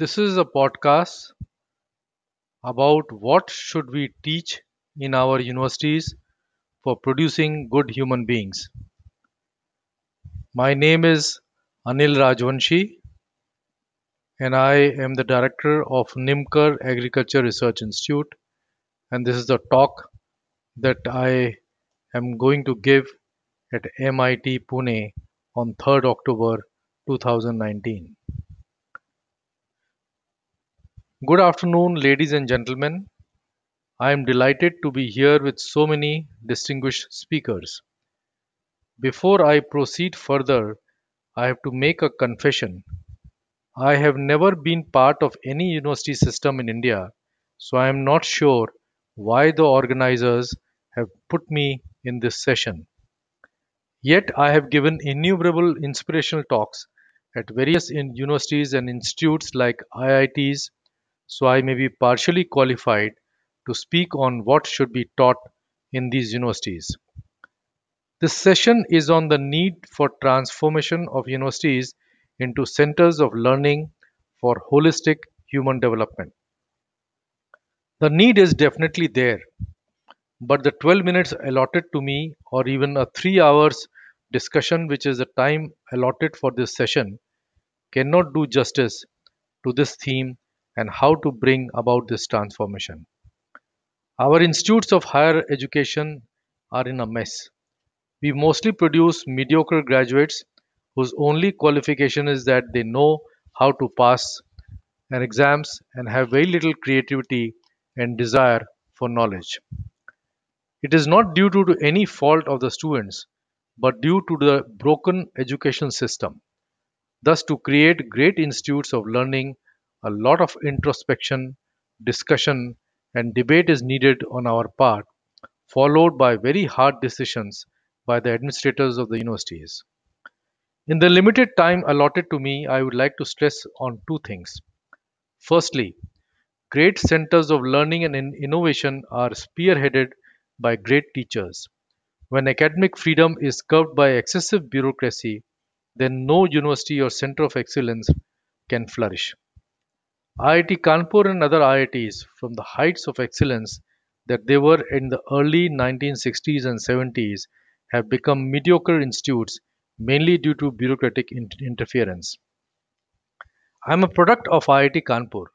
This is a podcast about what should we teach in our universities for producing good human beings. My name is Anil Rajvanshi and I am the director of Nimkar Agriculture Research Institute and this is the talk that I am going to give at MIT Pune on 3rd October 2019. Good afternoon, ladies and gentlemen. I am delighted to be here with so many distinguished speakers. Before I proceed further, I have to make a confession. I have never been part of any university system in India, so I am not sure why the organizers have put me in this session. Yet I have given innumerable inspirational talks at various universities and institutes like IITs, so I may be partially qualified to speak on what should be taught in these universities. This session is on the need for transformation of universities into centers of learning for holistic human development. The need is definitely there, but the 12 minutes allotted to me, or even a 3 hours discussion, which is the time allotted for this session, cannot do justice to this theme and how to bring about this transformation. Our institutes of higher education are in a mess. We mostly produce mediocre graduates whose only qualification is that they know how to pass an exams and have very little creativity and desire for knowledge. It is not due to any fault of the students, but due to the broken education system. Thus, to create great institutes of learning, a lot of introspection, discussion, and debate is needed on our part, followed by very hard decisions by the administrators of the universities. In the limited time allotted to me, I would like to stress on two things. Firstly, great centers of learning and innovation are spearheaded by great teachers. When academic freedom is curbed by excessive bureaucracy, then no university or center of excellence can flourish. IIT Kanpur and other IITs from the heights of excellence that they were in the early 1960s and 70s have become mediocre institutes mainly due to bureaucratic interference. I am a product of IIT Kanpur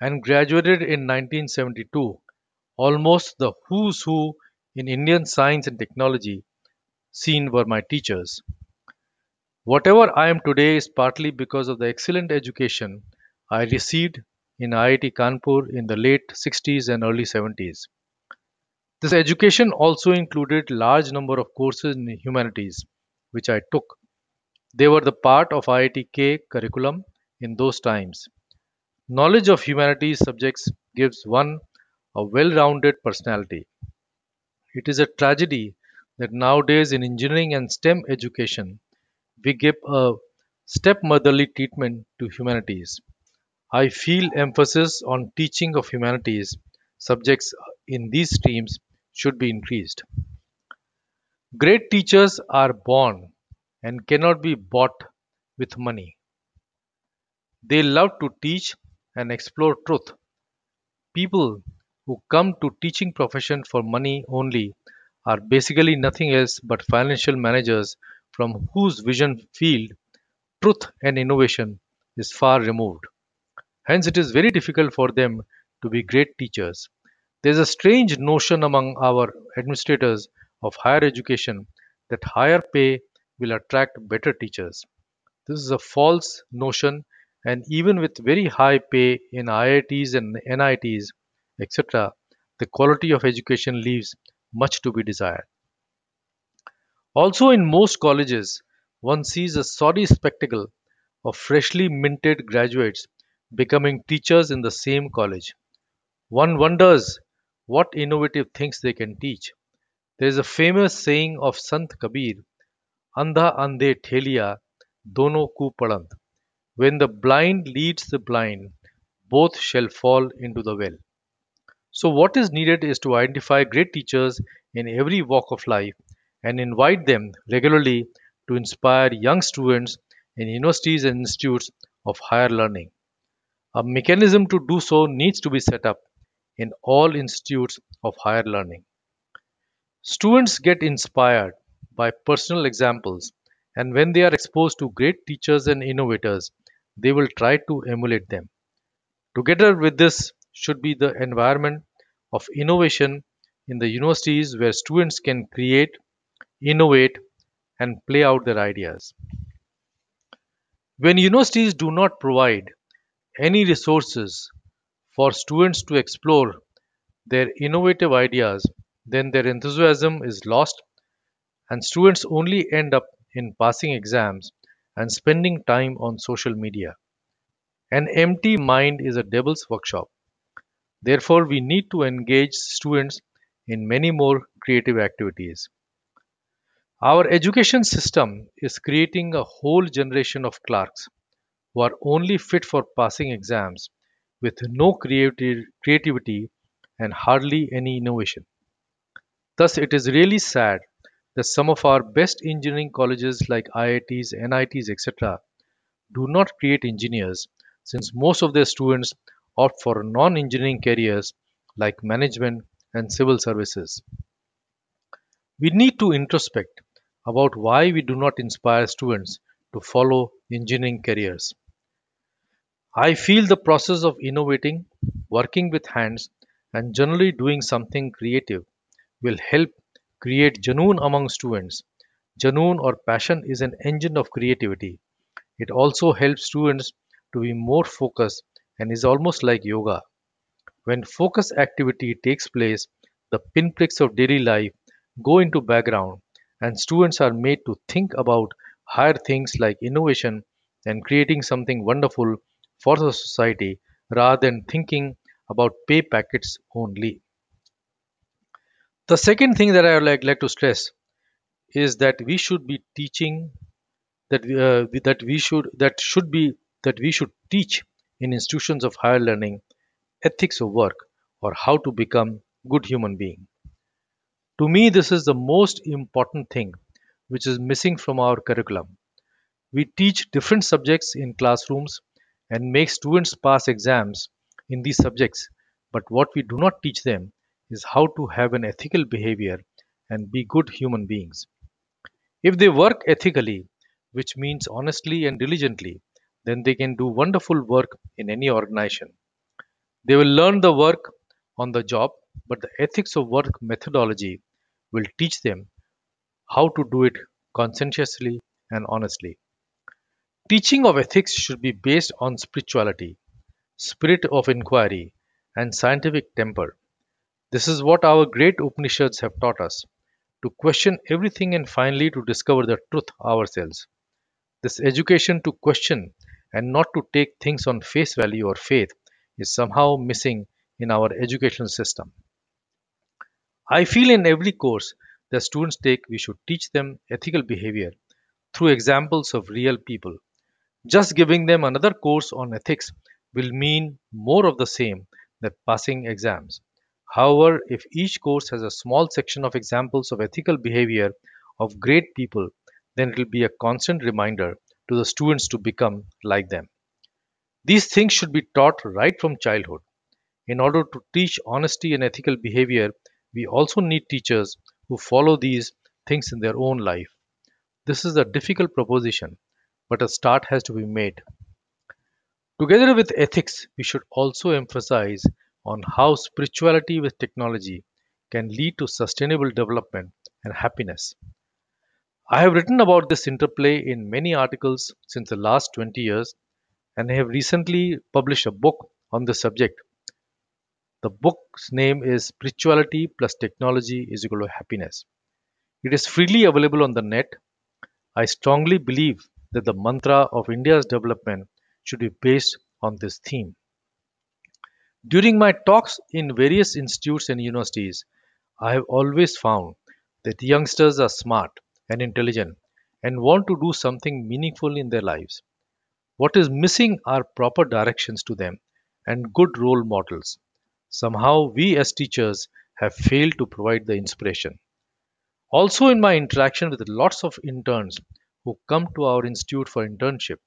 and graduated in 1972, almost the who's who in Indian science and technology scene were my teachers. Whatever I am today is partly because of the excellent education I received in IIT Kanpur in the late 60s and early 70s. This education also included large number of courses in humanities which I took. They were the part of IIT-K curriculum in those times. Knowledge of humanities subjects gives one a well-rounded personality. It is a tragedy that nowadays in engineering and STEM education, we give a stepmotherly treatment to humanities. I feel emphasis on teaching of humanities subjects in these streams should be increased. Great teachers are born and cannot be bought with money. They love to teach and explore truth. People who come to teaching profession for money only are basically nothing else but financial managers from whose vision field truth and innovation is far removed. Hence, it is very difficult for them to be great teachers. There is a strange notion among our administrators of higher education that higher pay will attract better teachers. This is a false notion, and even with very high pay in IITs and NITs, etc., the quality of education leaves much to be desired. Also, in most colleges, one sees a sorry spectacle of freshly minted graduates becoming teachers in the same college. One wonders what innovative things they can teach. There is a famous saying of Sant Kabir, Andha ande theliya, dono ku padant. When the blind leads the blind, both shall fall into the well. So, what is needed is to identify great teachers in every walk of life and invite them regularly to inspire young students in universities and institutes of higher learning. A mechanism to do so needs to be set up in all institutes of higher learning. Students get inspired by personal examples, and when they are exposed to great teachers and innovators, they will try to emulate them. Together with this should be the environment of innovation in the universities where students can create, innovate, and play out their ideas. When universities do not provide any resources for students to explore their innovative ideas, then their enthusiasm is lost and students only end up in passing exams and spending time on social media. An empty mind is a devil's workshop. Therefore, we need to engage students in many more creative activities. Our education system is creating a whole generation of clerks who are only fit for passing exams with no creativity and hardly any innovation. Thus, it is really sad that some of our best engineering colleges like IITs, NITs, etc., do not create engineers since most of their students opt for non engineering careers like management and civil services. We need to introspect about why we do not inspire students to follow engineering careers. I feel the process of innovating, working with hands, and generally doing something creative will help create Janoon among students. Janoon or passion is an engine of creativity. It also helps students to be more focused and is almost like yoga. When focus activity takes place, the pinpricks of daily life go into background and students are made to think about higher things like innovation and creating something wonderful for the society rather than thinking about pay packets only. The second thing that I would like, like to stress is that we should be teaching that uh, that we should that should be that we should teach in institutions of higher learning ethics of work or how to become good human being. To me, this is the most important thing which is missing from our curriculum. We teach different subjects in classrooms and make students pass exams in these subjects, but what we do not teach them is how to have an ethical behavior and be good human beings. If they work ethically, which means honestly and diligently, then they can do wonderful work in any organization. They will learn the work on the job, but the ethics of work methodology will teach them how to do it conscientiously and honestly. Teaching of ethics should be based on spirituality, spirit of inquiry, and scientific temper. This is what our great Upanishads have taught us to question everything and finally to discover the truth ourselves. This education to question and not to take things on face value or faith is somehow missing in our educational system. I feel in every course that students take, we should teach them ethical behavior through examples of real people. Just giving them another course on ethics will mean more of the same than passing exams. However, if each course has a small section of examples of ethical behavior of great people, then it will be a constant reminder to the students to become like them. These things should be taught right from childhood. In order to teach honesty and ethical behavior, we also need teachers who follow these things in their own life. This is a difficult proposition, but a start has to be made. Together with ethics, we should also emphasize on how spirituality with technology can lead to sustainable development and happiness. I have written about this interplay in many articles since the last 20 years and I have recently published a book on the subject. The book's name is Spirituality plus Technology is equal to Happiness. It is freely available on the net. I strongly believe that the mantra of India's development should be based on this theme. During my talks in various institutes and universities, I have always found that youngsters are smart and intelligent and want to do something meaningful in their lives. What is missing are proper directions to them and good role models. Somehow, we as teachers have failed to provide the inspiration. Also, in my interaction with lots of interns who come to our institute for internship,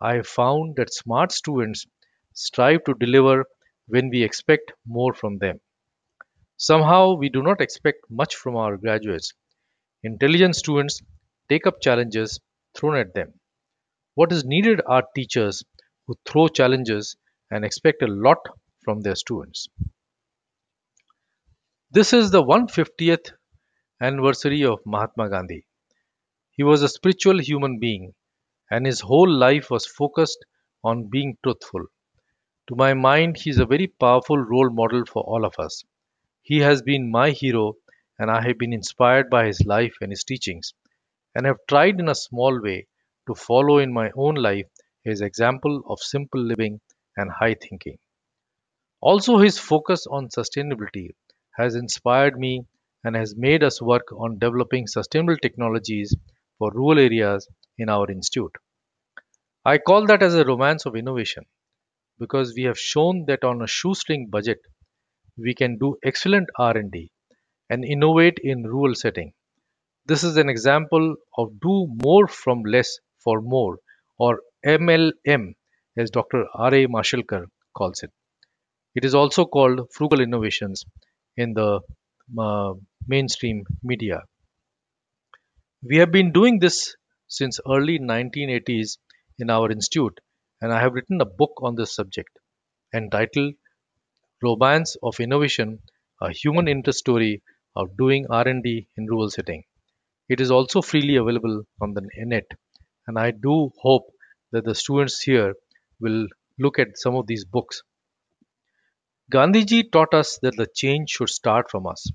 I have found that smart students strive to deliver when we expect more from them. Somehow, we do not expect much from our graduates. Intelligent students take up challenges thrown at them. What is needed are teachers who throw challenges and expect a lot from their students. This is the 150th anniversary of Mahatma Gandhi. He was a spiritual human being, and his whole life was focused on being truthful. To my mind, he is a very powerful role model for all of us. He has been my hero, and I have been inspired by his life and his teachings, and have tried in a small way to follow in my own life his example of simple living and high thinking. Also, his focus on sustainability has inspired me and has made us work on developing sustainable technologies for rural areas in our institute. I call that as a romance of innovation because we have shown that on a shoestring budget we can do excellent R&D and innovate in rural setting. This is an example of do more from less for more or MLM as Dr. R.A. Mashelkar calls it. It is also called frugal innovations in the uh, mainstream media. We have been doing this since early 1980s in our institute and I have written a book on this subject entitled Romance of Innovation: A Human Interest Story of Doing R&D in Rural Setting. It is also freely available on the net and I do hope that the students here will look at some of these books. Gandhiji taught us that the change should start from us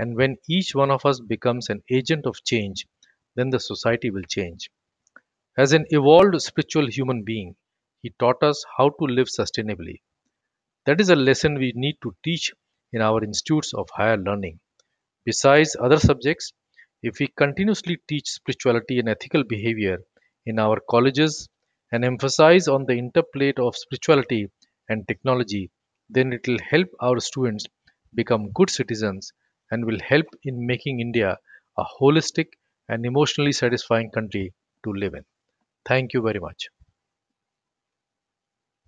and when each one of us becomes an agent of change then the society will change. As an evolved spiritual human being, he taught us how to live sustainably. That is a lesson we need to teach in our institutes of higher learning. Besides other subjects, if we continuously teach spirituality and ethical behavior in our colleges and emphasize on the interplay of spirituality and technology, then it will help our students become good citizens and will help in making India a holistic and emotionally satisfying country to live in. Thank you very much.